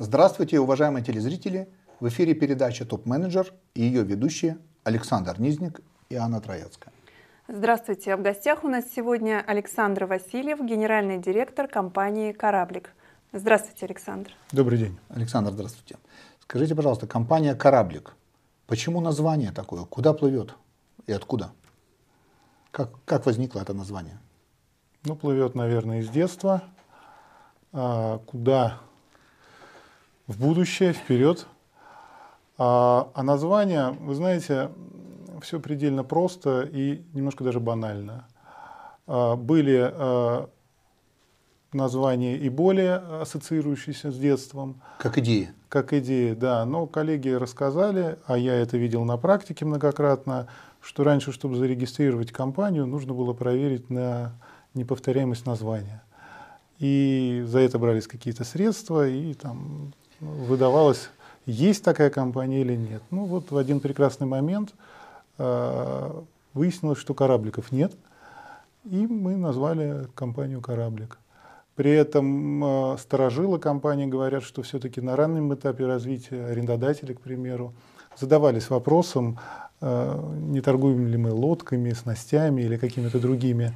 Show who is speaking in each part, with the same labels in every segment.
Speaker 1: Здравствуйте, уважаемые телезрители! В эфире передача «Топ-менеджер» и ее ведущие Александр Низник и Анна Трояцкая.
Speaker 2: Здравствуйте! В гостях у нас сегодня Александр Васильев, генеральный директор компании «Кораблик». Здравствуйте, Александр.
Speaker 3: Добрый день.
Speaker 1: Александр, здравствуйте. Скажите, пожалуйста, компания «Кораблик», почему название такое? Куда плывет и откуда? Как, как возникло это название?
Speaker 3: Ну, плывет, наверное, из детства. А, куда? В будущее, вперед. А, а название, вы знаете, все предельно просто и немножко даже банально. А, были а, названия и более ассоциирующиеся с детством.
Speaker 1: Как идеи.
Speaker 3: Как идеи, да. Но коллеги рассказали, а я это видел на практике многократно, что раньше, чтобы зарегистрировать компанию, нужно было проверить на неповторяемость названия. И за это брались какие-то средства, и там выдавалось, есть такая компания или нет. Ну вот в один прекрасный момент э, выяснилось, что корабликов нет, и мы назвали компанию «Кораблик». При этом э, сторожилы компании говорят, что все-таки на раннем этапе развития арендодатели, к примеру, задавались вопросом, э, не торгуем ли мы лодками, снастями или какими-то другими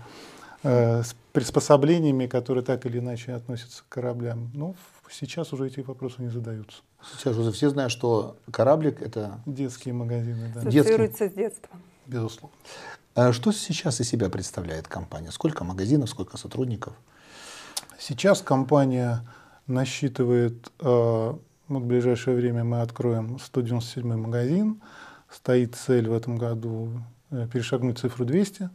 Speaker 3: э, приспособлениями, которые так или иначе относятся к кораблям. Ну, сейчас уже эти вопросы не задаются.
Speaker 1: Сейчас уже все знают, что кораблик – это…
Speaker 3: Детские магазины, да.
Speaker 2: Ассоциируется с детством.
Speaker 1: Безусловно. А что сейчас из себя представляет компания? Сколько магазинов, сколько сотрудников?
Speaker 3: Сейчас компания насчитывает, э, вот в ближайшее время мы откроем 197 магазин. Стоит цель в этом году э, перешагнуть цифру 200.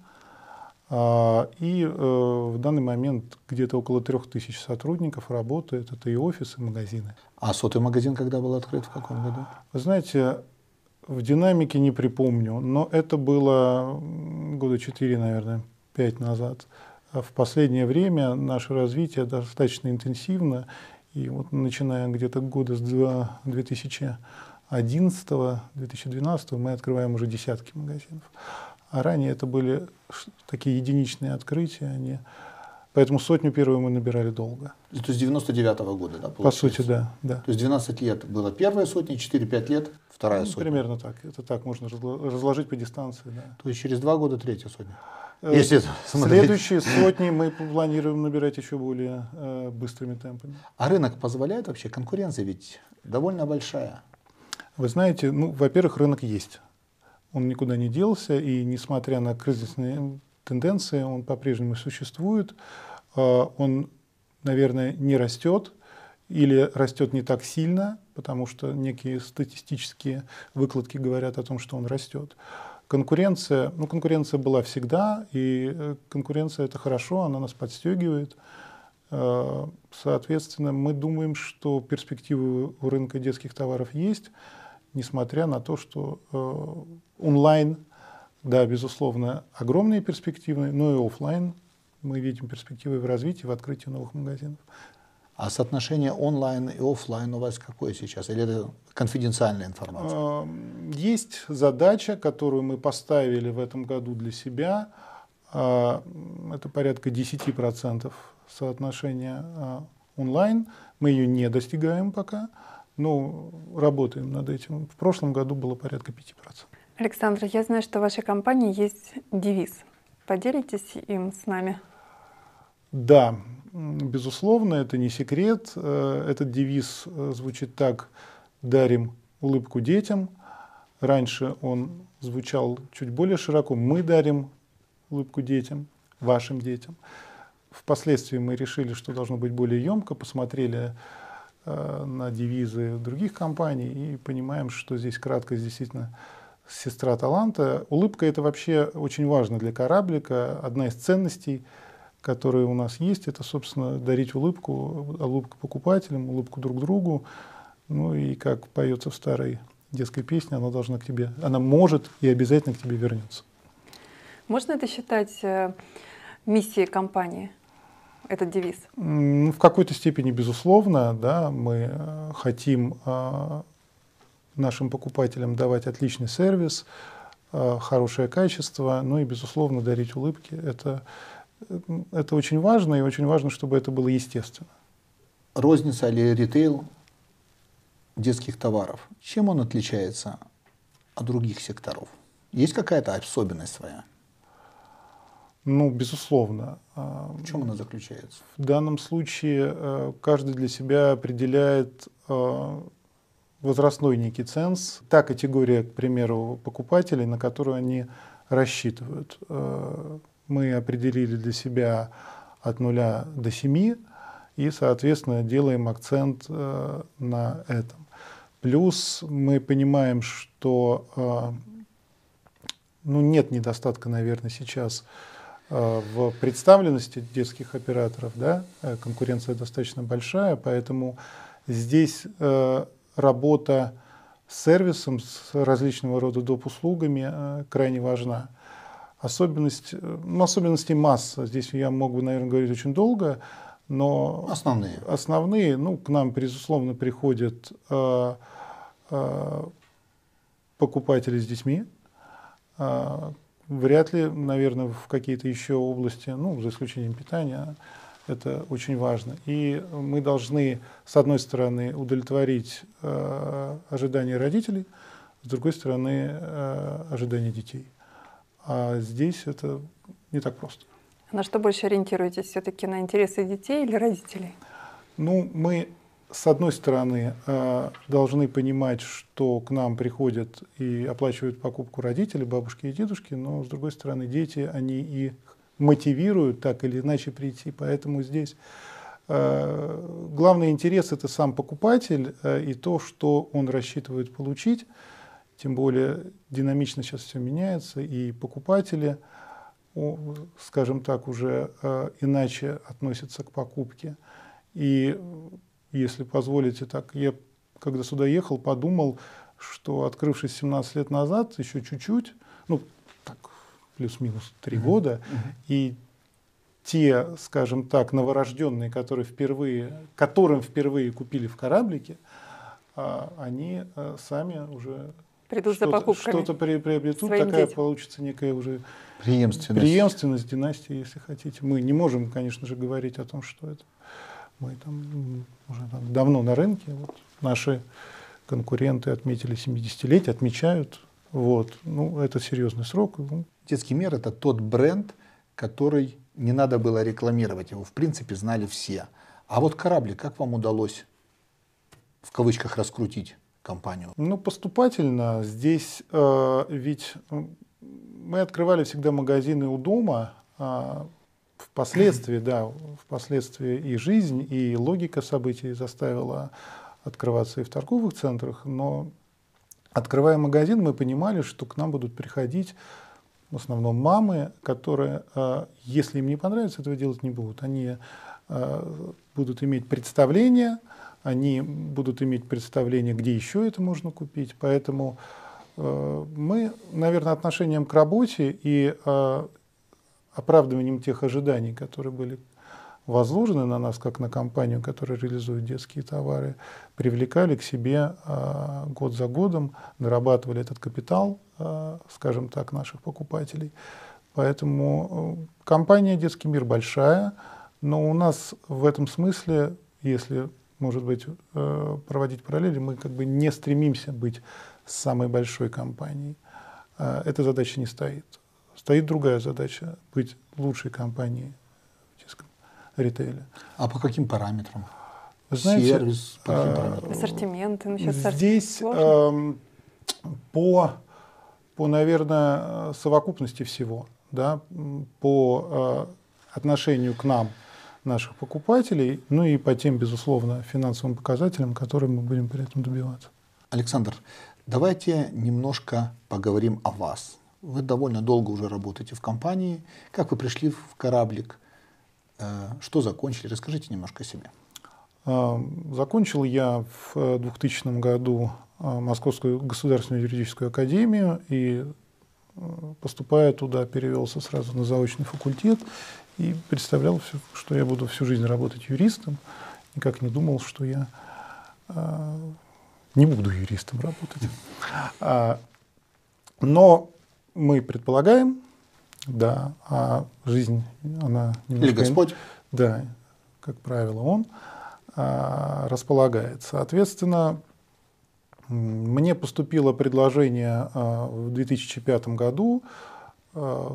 Speaker 3: А, и э, в данный момент где-то около трех тысяч сотрудников работает. Это и офисы, и магазины.
Speaker 1: А сотый магазин когда был открыт, в каком году?
Speaker 3: Вы знаете, в динамике не припомню, но это было года четыре, наверное, пять назад. В последнее время наше развитие достаточно интенсивно. И вот начиная где-то года с 2011-2012 мы открываем уже десятки магазинов. А ранее это были такие единичные открытия. Они... Поэтому сотню первую мы набирали долго.
Speaker 1: То есть 99 -го года, да?
Speaker 3: Получается? По сути, да, да.
Speaker 1: То есть 12 лет была первая сотня, 4-5 лет вторая
Speaker 3: ну,
Speaker 1: сотня.
Speaker 3: Примерно так. Это так можно разложить по дистанции. Да.
Speaker 1: То есть через два года третья сотня.
Speaker 3: Э, Если Следующие сотни мы планируем набирать еще более э, быстрыми темпами.
Speaker 1: А рынок позволяет вообще? Конкуренция ведь довольно большая.
Speaker 3: Вы знаете, ну, во-первых, рынок есть он никуда не делся, и несмотря на кризисные тенденции, он по-прежнему существует. А, он, наверное, не растет или растет не так сильно, потому что некие статистические выкладки говорят о том, что он растет. Конкуренция, ну, конкуренция была всегда, и э, конкуренция это хорошо, она нас подстегивает. А, соответственно, мы думаем, что перспективы у рынка детских товаров есть несмотря на то, что э, онлайн, да, безусловно, огромные перспективы, но и офлайн мы видим перспективы в развитии, в открытии новых магазинов.
Speaker 1: А соотношение онлайн и офлайн у вас какое сейчас? Или это конфиденциальная информация?
Speaker 3: Эм, есть задача, которую мы поставили в этом году для себя. Э, это порядка 10% соотношения э, онлайн. Мы ее не достигаем пока. Ну, работаем над этим. В прошлом году было порядка 5%.
Speaker 2: Александр, я знаю, что в вашей компании есть девиз. Поделитесь им с нами.
Speaker 3: Да, безусловно, это не секрет. Э, этот девиз э, звучит так «дарим улыбку детям». Раньше он звучал чуть более широко «мы дарим улыбку детям, вашим детям». Впоследствии мы решили, что должно быть более емко, посмотрели на девизы других компаний и понимаем, что здесь краткость действительно сестра таланта. Улыбка это вообще очень важно для кораблика. Одна из ценностей, которые у нас есть, это, собственно, дарить улыбку, улыбку покупателям, улыбку друг другу. Ну и как поется в старой детской песне, она должна к тебе, она может и обязательно к тебе вернется.
Speaker 2: Можно это считать э, миссией компании? Этот девиз?
Speaker 3: В какой-то степени, безусловно, да, мы э, хотим э, нашим покупателям давать отличный сервис, э, хорошее качество, ну и, безусловно, дарить улыбки. Это, это очень важно, и очень важно, чтобы это было естественно.
Speaker 1: Розница или ритейл детских товаров, чем он отличается от других секторов? Есть какая-то особенность своя?
Speaker 3: Ну, безусловно.
Speaker 1: В чем она заключается?
Speaker 3: В данном случае э, каждый для себя определяет э, возрастной некий ценз, та категория, к примеру, покупателей, на которую они рассчитывают. Э, мы определили для себя от нуля до семи и, соответственно, делаем акцент на этом. Плюс мы понимаем, что ну, нет недостатка, наверное, сейчас в представленности детских операторов, да, э, конкуренция достаточно большая, поэтому здесь э, работа с сервисом, с различного рода доп. услугами крайне важна. Особенность, ну, особенности масса, здесь я мог бы, наверное, говорить очень долго, но
Speaker 1: основные,
Speaker 3: основные ну, к нам, безусловно, приходят э, э, покупатели с детьми, э, Вряд ли, наверное, в какие-то еще области, ну, за исключением питания, это очень важно. И мы должны, с одной стороны, удовлетворить э, ожидания родителей, с другой стороны, э, ожидания детей. А здесь это не так просто.
Speaker 2: На что больше ориентируетесь? Все-таки на интересы детей или родителей?
Speaker 3: Ну, мы с одной стороны, э, должны понимать, что к нам приходят и оплачивают покупку родители, бабушки и дедушки, но с другой стороны, дети, они и мотивируют так или иначе прийти. Поэтому здесь э, главный интерес это сам покупатель э, и то, что он рассчитывает получить. Тем более динамично сейчас все меняется, и покупатели, скажем так, уже иначе относятся к покупке. И если позволите так. Я, когда сюда ехал, подумал, что открывшись 17 лет назад, еще чуть-чуть, ну, так, плюс-минус три mm-hmm. года, mm-hmm. и те, скажем так, новорожденные, которые впервые, которым впервые купили в кораблике, а, они а, сами уже
Speaker 2: придут за покупками.
Speaker 3: Что-то приобретут, такая детям. получится некая уже
Speaker 1: преемственность.
Speaker 3: преемственность, династия, если хотите. Мы не можем, конечно же, говорить о том, что это мы там уже там, давно на рынке. Вот наши конкуренты отметили 70-летие, отмечают. Вот. Ну, это серьезный срок. Ну.
Speaker 1: Детский мир – это тот бренд, который не надо было рекламировать. Его, в принципе, знали все. А вот корабли, как вам удалось в кавычках раскрутить компанию?
Speaker 3: Ну, поступательно. Здесь э, ведь мы открывали всегда магазины у дома, э, Впоследствии, да, впоследствии и жизнь, и логика событий заставила открываться и в торговых центрах, но открывая магазин, мы понимали, что к нам будут приходить в основном мамы, которые, э, если им не понравится, этого делать не будут. Они э, будут иметь представление, они будут иметь представление, где еще это можно купить. Поэтому э, мы, наверное, отношением к работе и оправдыванием тех ожиданий, которые были возложены на нас, как на компанию, которая реализует детские товары, привлекали к себе э, год за годом, нарабатывали этот капитал, э, скажем так, наших покупателей. Поэтому э, компания «Детский мир» большая, но у нас в этом смысле, если, может быть, э, проводить параллели, мы как бы не стремимся быть самой большой компанией. Э, эта задача не стоит. Стоит другая задача – быть лучшей компанией в детском ритейле.
Speaker 1: А по каким параметрам?
Speaker 3: знаете,
Speaker 1: Сервис, по каким
Speaker 2: а, параметрам? Ассортимент. Ну, сейчас
Speaker 3: здесь э, по, по, наверное, совокупности всего, да, по э, отношению к нам, наших покупателей, ну и по тем, безусловно, финансовым показателям, которые мы будем при этом добиваться.
Speaker 1: Александр, давайте немножко поговорим о вас. Вы довольно долго уже работаете в компании. Как вы пришли в кораблик? Э, что закончили? Расскажите немножко о себе.
Speaker 3: А, закончил я в 2000 году а, Московскую государственную юридическую академию и, э, поступая туда, перевелся сразу на заочный факультет и представлял, что я буду всю жизнь работать юристом. Никак не думал, что я а, не буду юристом работать. Но мы предполагаем, да, а жизнь, она
Speaker 1: немножко... Или Господь.
Speaker 3: Да, как правило, Он а, располагает. Соответственно, Мне поступило предложение в 2005 году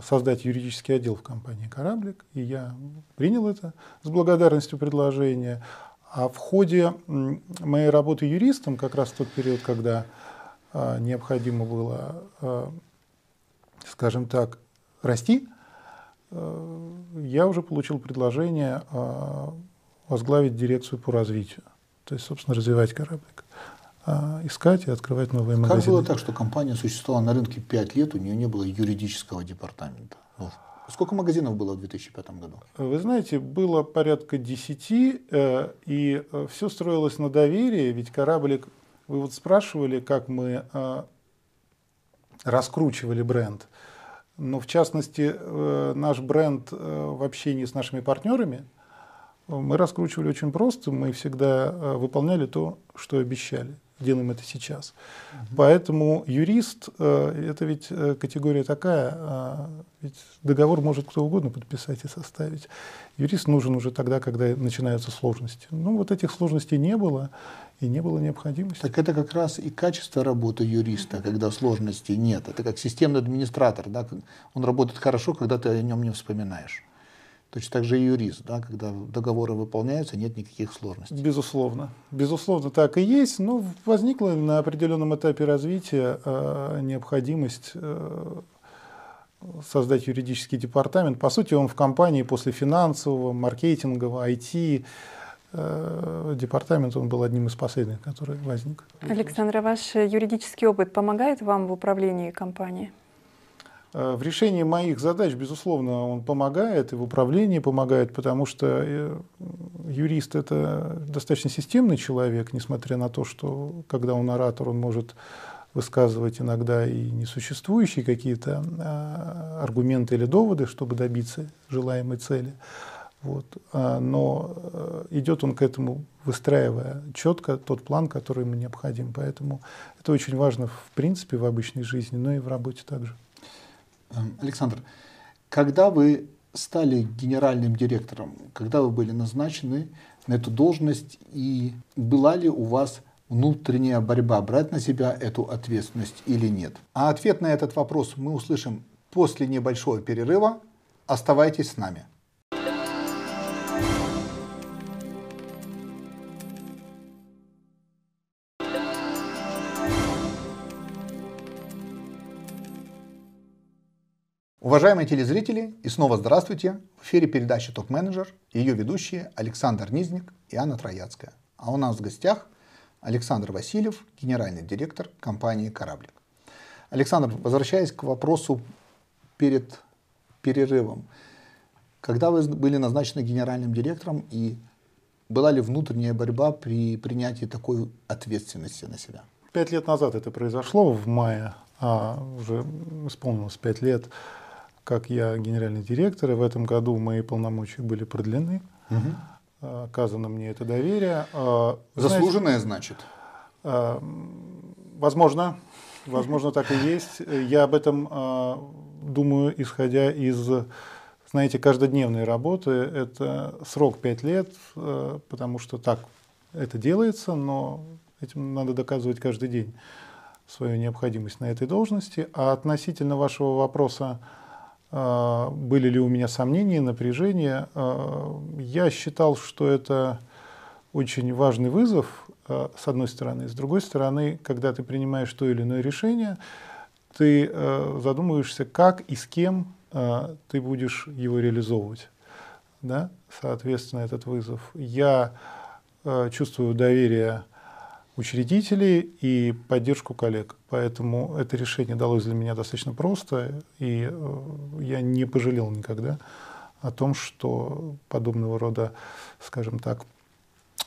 Speaker 3: создать юридический отдел в компании «Кораблик», и я принял это с благодарностью предложение. А в ходе моей работы юристом, как раз в тот период, когда необходимо было, скажем так, расти, я уже получил предложение возглавить дирекцию по развитию. То есть, собственно, развивать кораблик. А искать и открывать новые
Speaker 1: как
Speaker 3: магазины.
Speaker 1: Как было так, что компания существовала на рынке 5 лет, у нее не было юридического департамента? Сколько магазинов было в 2005 году?
Speaker 3: Вы знаете, было порядка 10, э, и э, все строилось на доверии, ведь кораблик, вы вот спрашивали, как мы э, раскручивали бренд. Но в частности, наш бренд в общении с нашими партнерами – мы раскручивали очень просто, мы всегда э, выполняли то, что обещали. Делаем это сейчас. Угу. Поэтому юрист э, это ведь э, категория такая, ведь договор может кто угодно подписать и составить. Юрист нужен уже тогда, когда начинаются сложности. Ну вот этих сложностей не было и не было необходимости.
Speaker 1: Так это как раз и качество работы юриста, когда сложностей нет. Это как системный администратор, да? он работает хорошо, когда ты о нем не вспоминаешь. Точно так же и юрист, да, когда договоры выполняются, нет никаких сложностей.
Speaker 3: Безусловно. Безусловно, так и есть. Но возникла на определенном этапе развития э, необходимость э, создать юридический департамент. По сути, он в компании после финансового, маркетингового, IT, э, департамент, он был одним из последних, который возник.
Speaker 2: Александр, а ваш юридический опыт помогает вам в управлении компанией?
Speaker 3: Э, в решении моих задач, безусловно, он помогает, и в управлении помогает, потому что э, юрист – это достаточно системный человек, несмотря на то, что когда он оратор, он может высказывать иногда и несуществующие какие-то а, аргументы или доводы, чтобы добиться желаемой цели. Вот. А, но э, идет он к этому, выстраивая четко тот план, который ему необходим. Поэтому это очень важно в принципе в обычной жизни, но и в работе также.
Speaker 1: Эм, Александр, когда вы стали генеральным директором, когда вы были назначены на эту должность, и была ли у вас внутренняя борьба брать на себя эту ответственность или нет? А ответ на этот вопрос мы услышим после небольшого перерыва. Оставайтесь с нами. Уважаемые телезрители, и снова здравствуйте. В эфире передачи «Топ-менеджер», ее ведущие Александр Низник и Анна Трояцкая. А у нас в гостях Александр Васильев, генеральный директор компании «Кораблик». Александр, возвращаясь к вопросу перед перерывом. Когда вы были назначены генеральным директором и была ли внутренняя борьба при принятии такой ответственности на себя?
Speaker 3: Пять лет назад это произошло, в мае, а уже исполнилось пять лет как я генеральный директор, и в этом году мои полномочия были продлены. Угу. Оказано мне это доверие.
Speaker 1: А, Заслуженное, Знаете, значит?
Speaker 3: А, возможно, возможно так и есть. Я об этом думаю, исходя из, знаете, каждодневной работы. Это срок 5 лет, потому что так это делается, но этим надо доказывать каждый день свою необходимость на этой должности. А относительно вашего вопроса, были ли у меня сомнения, напряжения. А, я считал, что это очень важный вызов, а, с одной стороны. С другой стороны, когда ты принимаешь то или иное решение, ты задумываешься, как и с кем ты будешь его реализовывать. Да? Соответственно, этот вызов. Я чувствую доверие учредителей и поддержку коллег. Поэтому это решение далось для меня достаточно просто, и э, я не пожалел никогда о том, что подобного рода, скажем так,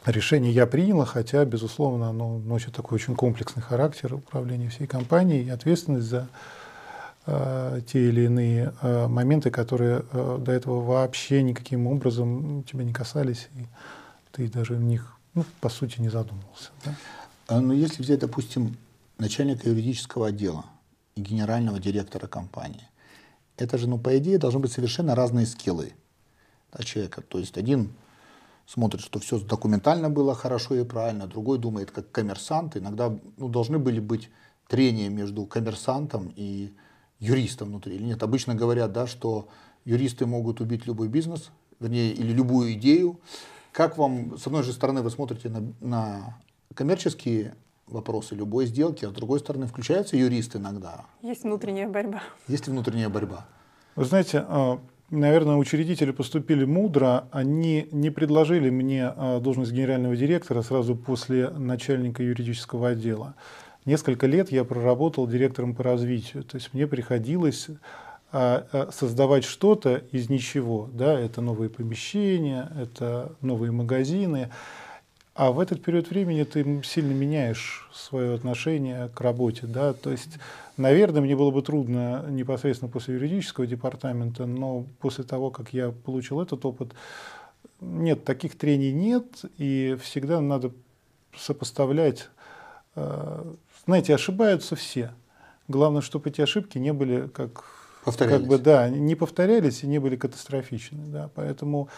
Speaker 3: решение я принял, хотя, безусловно, оно носит такой очень комплексный характер управления всей компанией и ответственность за э, те или иные э, моменты, которые э, до этого вообще никаким образом тебя не касались, и ты даже в них ну, по сути, не задумывался. Да?
Speaker 1: А, Но ну, если взять, допустим, начальника юридического отдела и генерального директора компании, это же, ну, по идее, должны быть совершенно разные скиллы да, человека. То есть один смотрит, что все документально было хорошо и правильно, другой думает как коммерсант. Иногда ну, должны были быть трения между коммерсантом и юристом внутри. Или нет, обычно говорят, да, что юристы могут убить любой бизнес, вернее, или любую идею. Как вам, с одной же стороны, вы смотрите на, на коммерческие вопросы любой сделки, а с другой стороны, включаются юристы иногда?
Speaker 2: Есть внутренняя борьба.
Speaker 1: Есть внутренняя борьба?
Speaker 3: Вы знаете, а, наверное, учредители поступили мудро. Они не предложили мне а, должность генерального директора сразу после начальника юридического отдела. Несколько лет я проработал директором по развитию. То есть мне приходилось а, создавать что-то из ничего. Да? Это новые помещения, это новые магазины. А в этот период времени ты сильно меняешь свое отношение к работе. Да? То есть, наверное, мне было бы трудно непосредственно после юридического департамента, но после того, как я получил этот опыт, нет, таких трений нет, и всегда надо сопоставлять. Э, знаете, ошибаются все. Главное, чтобы эти ошибки не были как, как бы, да, не повторялись и не были катастрофичны. Да. Поэтому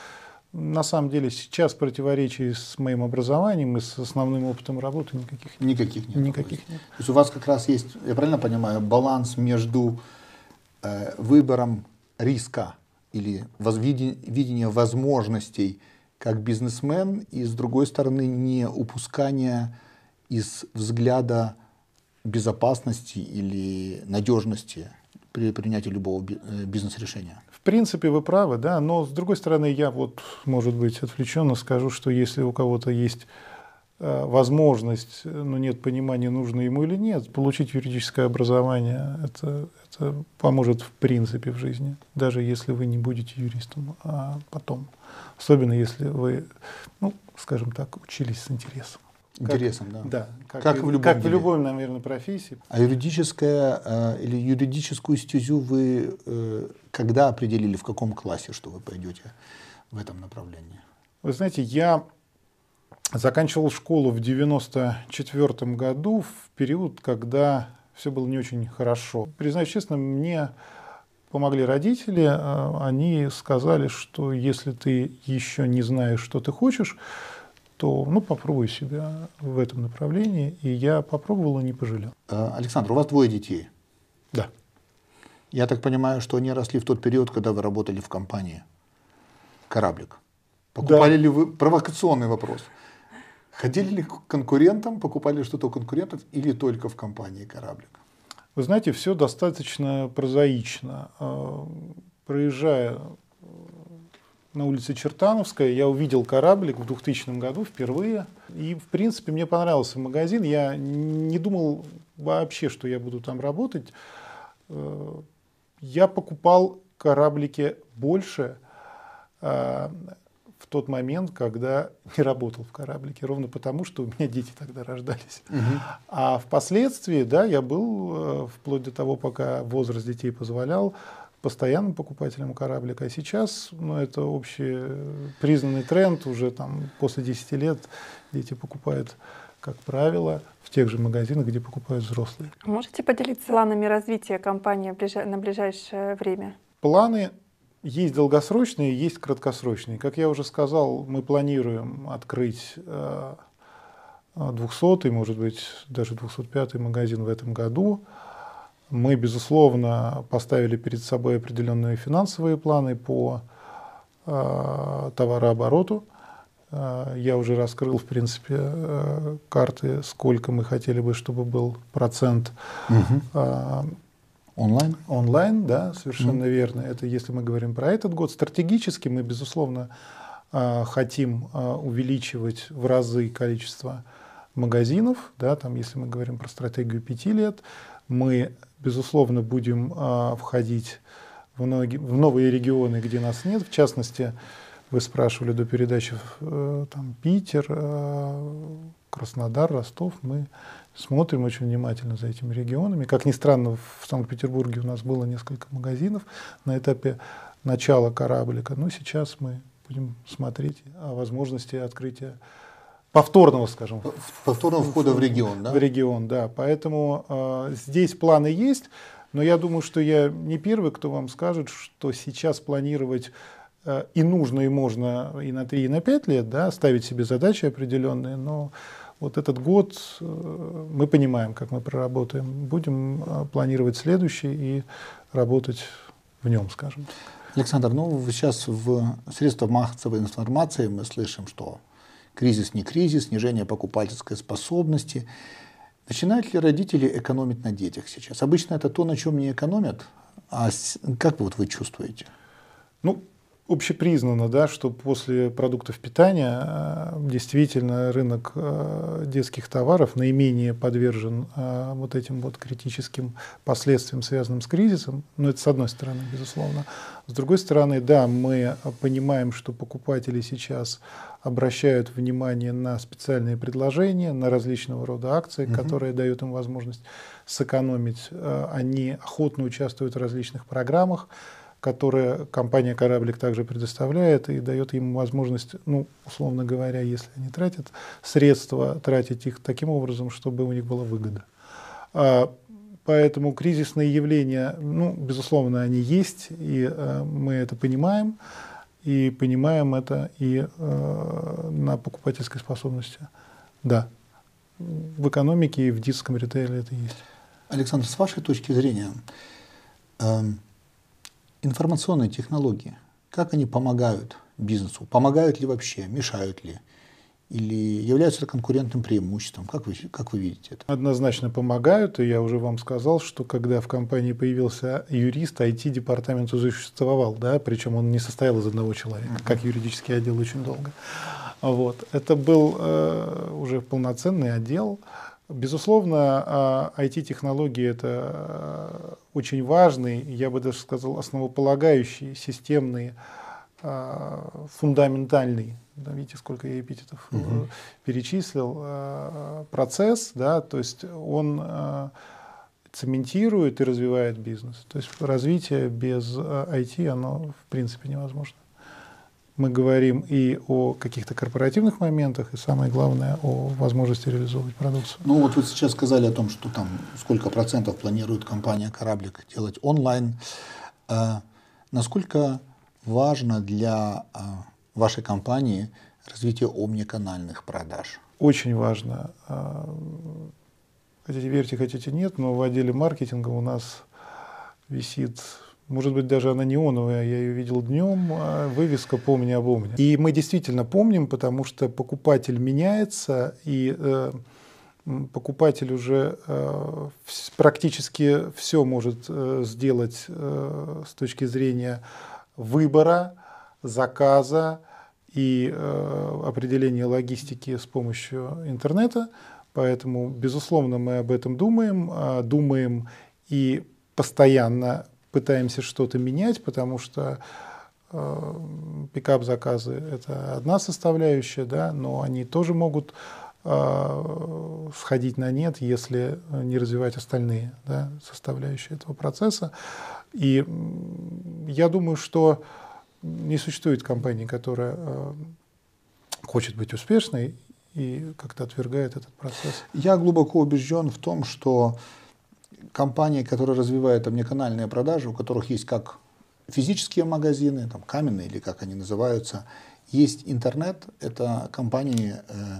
Speaker 3: на самом деле сейчас противоречий с моим образованием и с основным опытом работы никаких
Speaker 1: нет. Никаких нет.
Speaker 3: Никаких
Speaker 1: нет. То есть у вас как раз есть, я правильно понимаю, баланс между э, выбором риска или видение возможностей как бизнесмен и с другой стороны не упускание из взгляда безопасности или надежности при принятии любого э, бизнес-решения.
Speaker 3: В принципе, вы правы, да, но с другой стороны, я вот, может быть, отвлеченно скажу, что если у кого-то есть э, возможность, но нет понимания, нужно ему или нет, получить юридическое образование, это, это поможет в принципе в жизни, даже если вы не будете юристом, а потом. Особенно если вы, ну, скажем так, учились с интересом.
Speaker 1: Интересом, да.
Speaker 3: Да, как, как, и, в, любом как в любой, наверное, профессии.
Speaker 1: А юридическая э, или юридическую стезю вы э, когда определили, в каком классе, что вы пойдете в этом направлении?
Speaker 3: Вы знаете, я заканчивал школу в 94 году, в период, когда все было не очень хорошо. Признаюсь честно, мне помогли родители. Э, они сказали, что если ты еще не знаешь, что ты хочешь, то ну, попробуй себя в этом направлении. И я попробовал и не пожалел.
Speaker 1: Э, Александр, у вас двое детей.
Speaker 3: Да.
Speaker 1: Я так понимаю, что они росли в тот период, когда вы работали в компании «Кораблик». Покупали да. ли вы... Провокационный вопрос. Ходили ли к конкурентам, покупали что-то у конкурентов или только в компании «Кораблик»?
Speaker 3: Вы знаете, все достаточно прозаично. Э, проезжая на улице Чертановская. Я увидел кораблик в 2000 году впервые. И, в принципе, мне понравился магазин. Я не думал вообще, что я буду там работать. Э, я покупал кораблики больше э, в тот момент, когда не работал в кораблике, ровно потому, что у меня дети тогда рождались. Угу. А впоследствии, да, я был, э, вплоть до того, пока возраст детей позволял, постоянным покупателем кораблика. А сейчас ну, это общий признанный тренд. Уже там после 10 лет дети покупают, как правило, в тех же магазинах, где покупают взрослые.
Speaker 2: Можете поделиться планами развития компании на ближайшее время?
Speaker 3: Планы есть долгосрочные, есть краткосрочные. Как я уже сказал, мы планируем открыть 200, э, может быть, даже 205 магазин в этом году. Мы, безусловно, поставили перед собой определенные финансовые планы по э, товарообороту. Э, я уже раскрыл, в принципе, э, карты, сколько мы хотели бы, чтобы был процент.
Speaker 1: Угу. Э, онлайн?
Speaker 3: Онлайн, да, совершенно угу. верно. Это если мы говорим про этот год. Стратегически мы, безусловно, э, хотим э, увеличивать в разы количество магазинов, да, там, если мы говорим про стратегию пяти лет, мы безусловно, будем а, входить в, многие, в новые регионы, где нас нет. В частности, вы спрашивали до передачи э, там, Питер, э, Краснодар, Ростов. Мы смотрим очень внимательно за этими регионами. Как ни странно, в Санкт-Петербурге у нас было несколько магазинов на этапе начала кораблика, но сейчас мы будем смотреть о возможности открытия повторного, скажем.
Speaker 1: Повторного входа в регион, да?
Speaker 3: В регион, да. Поэтому э, здесь планы есть, но я думаю, что я не первый, кто вам скажет, что сейчас планировать э, и нужно, и можно и на 3, и на 5 лет, да, ставить себе задачи определенные, но вот этот год э, мы понимаем, как мы проработаем. Будем э, планировать следующий и работать в нем, скажем.
Speaker 1: Александр, ну сейчас в средствах массовой информации мы слышим, что кризис не кризис, снижение покупательской способности. Начинают ли родители экономить на детях сейчас? Обычно это то, на чем не экономят. А как вот вы чувствуете?
Speaker 3: Ну, общепризнано, да, что после продуктов питания э, действительно рынок э, детских товаров наименее подвержен э, вот этим вот критическим последствиям, связанным с кризисом. Ну, это с одной стороны, безусловно. С другой стороны, да, мы понимаем, что покупатели сейчас обращают внимание на специальные предложения, на различного рода акции, угу. которые дают им возможность сэкономить. Они охотно участвуют в различных программах которые компания «Кораблик» также предоставляет и дает им возможность, ну, условно говоря, если они тратят средства, тратить их таким образом, чтобы у них была выгода. А, поэтому кризисные явления, ну, безусловно, они есть, и а, мы это понимаем, и понимаем это и а, на покупательской способности. Да, в экономике и в детском ритейле это есть.
Speaker 1: Александр, с вашей точки зрения, эм, информационные технологии, как они помогают бизнесу? Помогают ли вообще? Мешают ли? Или являются это конкурентным преимуществом? Как вы, как вы видите это?
Speaker 3: Однозначно помогают. И я уже вам сказал, что когда в компании появился юрист, IT-департамент уже существовал. Да? Причем он не состоял из одного человека, uh-huh. как юридический отдел очень долго. Вот. Это был э, уже полноценный отдел. Безусловно, IT-технологии – это э, очень важный, я бы даже сказал, основополагающий, системный, э, фундаментальный, да, видите, сколько я эпитетов угу. перечислил, процесс, да, то есть он цементирует и развивает бизнес. То есть развитие без IT, оно в принципе невозможно мы говорим и о каких-то корпоративных моментах, и самое главное, о возможности реализовывать продукцию.
Speaker 1: Ну вот вы сейчас сказали о том, что там сколько процентов планирует компания «Кораблик» делать онлайн. А, насколько важно для а, вашей компании развитие омниканальных продаж?
Speaker 3: Очень важно. А, хотите верьте, хотите нет, но в отделе маркетинга у нас висит может быть, даже она неоновая, я ее видел днем, а вывеска «Помни об Омне». И мы действительно помним, потому что покупатель меняется, и э, покупатель уже э, практически все может э, сделать э, с точки зрения выбора, заказа и э, определения логистики с помощью интернета. Поэтому, безусловно, мы об этом думаем, э, думаем и постоянно пытаемся что-то менять, потому что э, пикап-заказы – это одна составляющая, да, но они тоже могут э, сходить на нет, если не развивать остальные да, составляющие этого процесса. И я думаю, что не существует компании, которая э, хочет быть успешной и как-то отвергает этот процесс.
Speaker 1: Я глубоко убежден в том, что компании, которые развивают омниканальные продажи, у которых есть как физические магазины, там каменные или как они называются, есть интернет, это компании, э,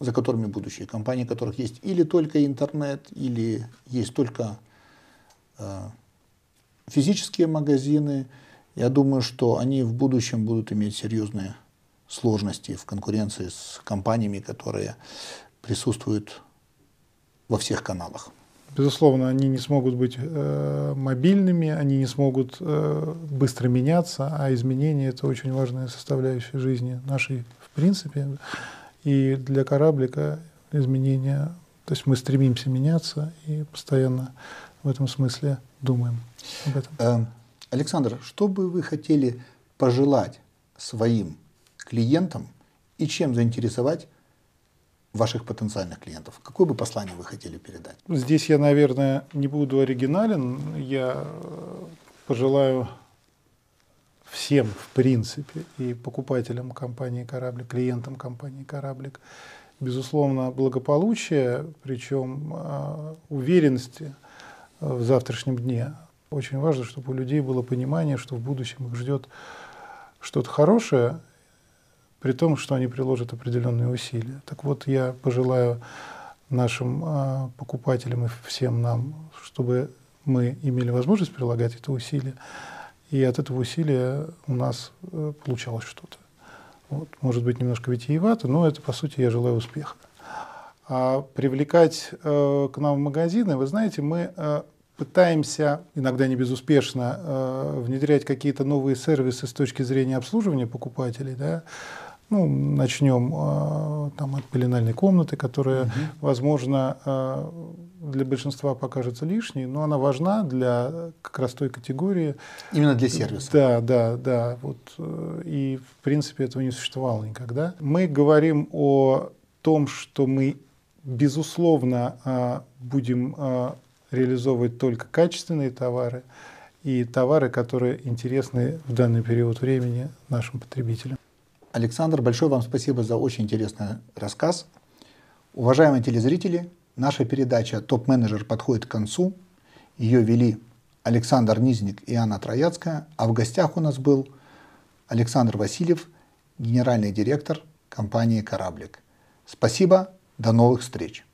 Speaker 1: за которыми будущее, компании, у которых есть или только интернет, или есть только э, физические магазины. Я думаю, что они в будущем будут иметь серьезные сложности в конкуренции с компаниями, которые присутствуют во всех каналах.
Speaker 3: Безусловно, они не смогут быть э, мобильными, они не смогут э, быстро меняться, а изменения это очень важная составляющая жизни нашей в принципе. И для кораблика изменения, то есть мы стремимся меняться и постоянно в этом смысле думаем об этом. Э,
Speaker 1: Александр, что бы вы хотели пожелать своим клиентам и чем заинтересовать ваших потенциальных клиентов? Какое бы послание вы хотели передать?
Speaker 3: Здесь я, наверное, не буду оригинален. Я пожелаю всем, в принципе, и покупателям компании «Кораблик», клиентам компании «Кораблик», безусловно, благополучия, причем а, уверенности в завтрашнем дне. Очень важно, чтобы у людей было понимание, что в будущем их ждет что-то хорошее, при том, что они приложат определенные усилия. Так вот, я пожелаю нашим э, покупателям и всем нам, чтобы мы имели возможность прилагать это усилие, и от этого усилия у нас э, получалось что-то. Вот. Может быть, немножко витиевато, но это, по сути, я желаю успеха. А привлекать э, к нам в магазины, вы знаете, мы э, пытаемся, иногда не безуспешно, внедрять какие-то новые сервисы с точки зрения обслуживания покупателей. Да? Ну, начнем э, там, от пеленальной комнаты, которая, угу. возможно, э, для большинства покажется лишней, но она важна для как раз той категории.
Speaker 1: Именно для сервиса.
Speaker 3: Да, да, да. Вот, э, и, в принципе, этого не существовало никогда. Мы говорим о том, что мы, безусловно, э, будем реализовывать только качественные товары и товары, которые интересны в данный период времени нашим потребителям.
Speaker 1: Александр, большое вам спасибо за очень интересный рассказ. Уважаемые телезрители, наша передача «Топ-менеджер» подходит к концу. Ее вели Александр Низник и Анна Трояцкая, а в гостях у нас был Александр Васильев, генеральный директор компании «Кораблик». Спасибо, до новых встреч!